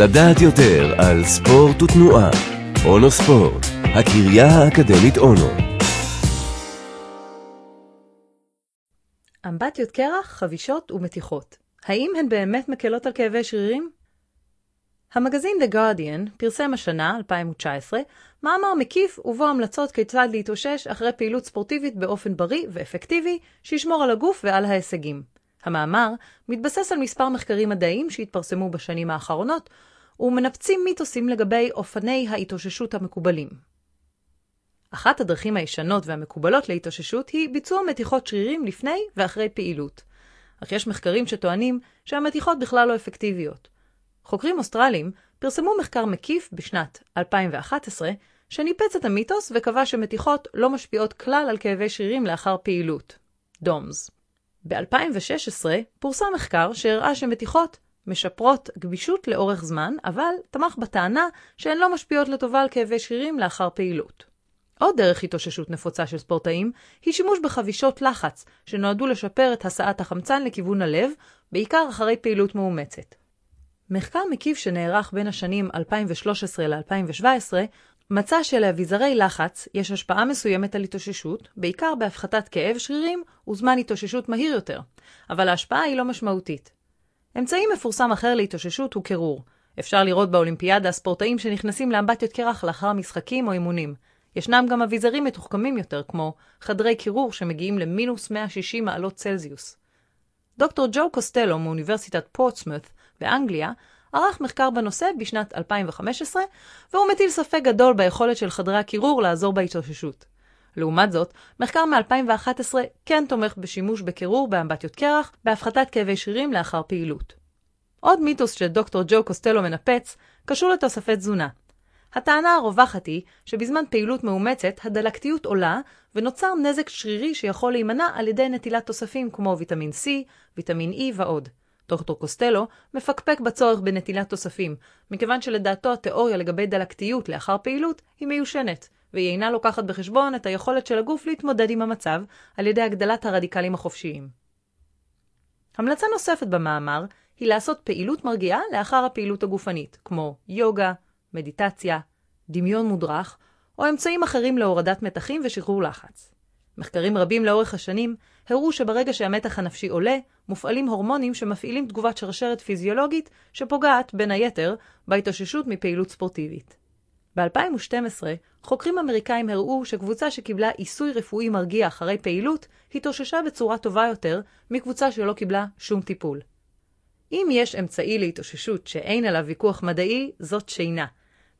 לדעת יותר על ספורט ותנועה. אונו ספורט, הקריה האקדמית אונו. אמבטיות קרח, חבישות ומתיחות. האם הן באמת מקלות על כאבי שרירים? המגזין The Guardian פרסם השנה, 2019, מאמר מקיף ובו המלצות כיצד להתאושש אחרי פעילות ספורטיבית באופן בריא ואפקטיבי, שישמור על הגוף ועל ההישגים. המאמר מתבסס על מספר מחקרים מדעיים שהתפרסמו בשנים האחרונות, ומנפצים מיתוסים לגבי אופני ההתאוששות המקובלים. אחת הדרכים הישנות והמקובלות להתאוששות היא ביצוע מתיחות שרירים לפני ואחרי פעילות. אך יש מחקרים שטוענים שהמתיחות בכלל לא אפקטיביות. חוקרים אוסטרליים פרסמו מחקר מקיף בשנת 2011 שניפץ את המיתוס וקבע שמתיחות לא משפיעות כלל על כאבי שרירים לאחר פעילות. דומס. ב-2016 פורסם מחקר שהראה שמתיחות משפרות גמישות לאורך זמן, אבל תמך בטענה שהן לא משפיעות לטובה על כאבי שרירים לאחר פעילות. עוד דרך התאוששות נפוצה של ספורטאים היא שימוש בחבישות לחץ, שנועדו לשפר את הסעת החמצן לכיוון הלב, בעיקר אחרי פעילות מאומצת. מחקר מקיף שנערך בין השנים 2013 ל-2017 מצא שלאביזרי לחץ יש השפעה מסוימת על התאוששות, בעיקר בהפחתת כאב שרירים וזמן התאוששות מהיר יותר, אבל ההשפעה היא לא משמעותית. אמצעי מפורסם אחר להתאוששות הוא קירור. אפשר לראות באולימפיאדה ספורטאים שנכנסים לאמבטיות קרח לאחר משחקים או אימונים. ישנם גם אביזרים מתוחכמים יותר, כמו חדרי קירור שמגיעים למינוס 160 מעלות צלזיוס. דוקטור ג'ו קוסטלו מאוניברסיטת פורטסמות' באנגליה ערך מחקר בנושא בשנת 2015, והוא מטיל ספק גדול ביכולת של חדרי הקירור לעזור בהתאוששות. לעומת זאת, מחקר מ-2011 כן תומך בשימוש בקירור באמבטיות קרח בהפחתת כאבי שרירים לאחר פעילות. עוד מיתוס שדוקטור ג'ו קוסטלו מנפץ קשור לתוספי תזונה. הטענה הרווחת היא שבזמן פעילות מאומצת הדלקתיות עולה ונוצר נזק שרירי שיכול להימנע על ידי נטילת תוספים כמו ויטמין C, ויטמין E ועוד. דוקטור קוסטלו מפקפק בצורך בנטילת תוספים, מכיוון שלדעתו התיאוריה לגבי דלקתיות לאחר פעילות היא מיושנת, והיא אינה לוקחת בחשבון את היכולת של הגוף להתמודד עם המצב על ידי הגדלת הרדיקלים החופשיים. המלצה נוספת במאמר היא לעשות פעילות מרגיעה לאחר הפעילות הגופנית, כמו יוגה, מדיטציה, דמיון מודרך, או אמצעים אחרים להורדת מתחים ושחרור לחץ. מחקרים רבים לאורך השנים הראו שברגע שהמתח הנפשי עולה, מופעלים הורמונים שמפעילים תגובת שרשרת פיזיולוגית שפוגעת, בין היתר, בהתאוששות מפעילות ספורטיבית. ב-2012, חוקרים אמריקאים הראו שקבוצה שקיבלה עיסוי רפואי מרגיע אחרי פעילות, התאוששה בצורה טובה יותר מקבוצה שלא קיבלה שום טיפול. אם יש אמצעי להתאוששות שאין עליו ויכוח מדעי, זאת שינה.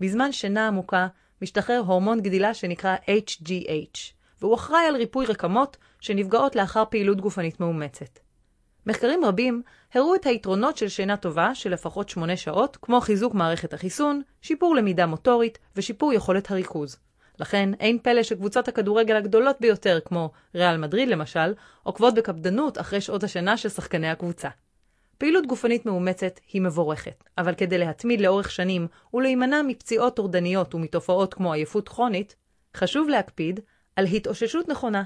בזמן שינה עמוקה, משתחרר הורמון גדילה שנקרא HGH, והוא אחראי על ריפוי רקמות שנפגעות לאחר פעילות גופנית מאומצת. מחקרים רבים הראו את היתרונות של שינה טובה של לפחות 8 שעות, כמו חיזוק מערכת החיסון, שיפור למידה מוטורית ושיפור יכולת הריכוז. לכן אין פלא שקבוצות הכדורגל הגדולות ביותר, כמו ריאל מדריד למשל, עוקבות בקפדנות אחרי שעות השינה של שחקני הקבוצה. פעילות גופנית מאומצת היא מבורכת, אבל כדי להתמיד לאורך שנים ולהימנע מפציעות טורדניות ומתופעות כמו עייפות כרונית, חשוב להקפיד על התאוששות נכונה.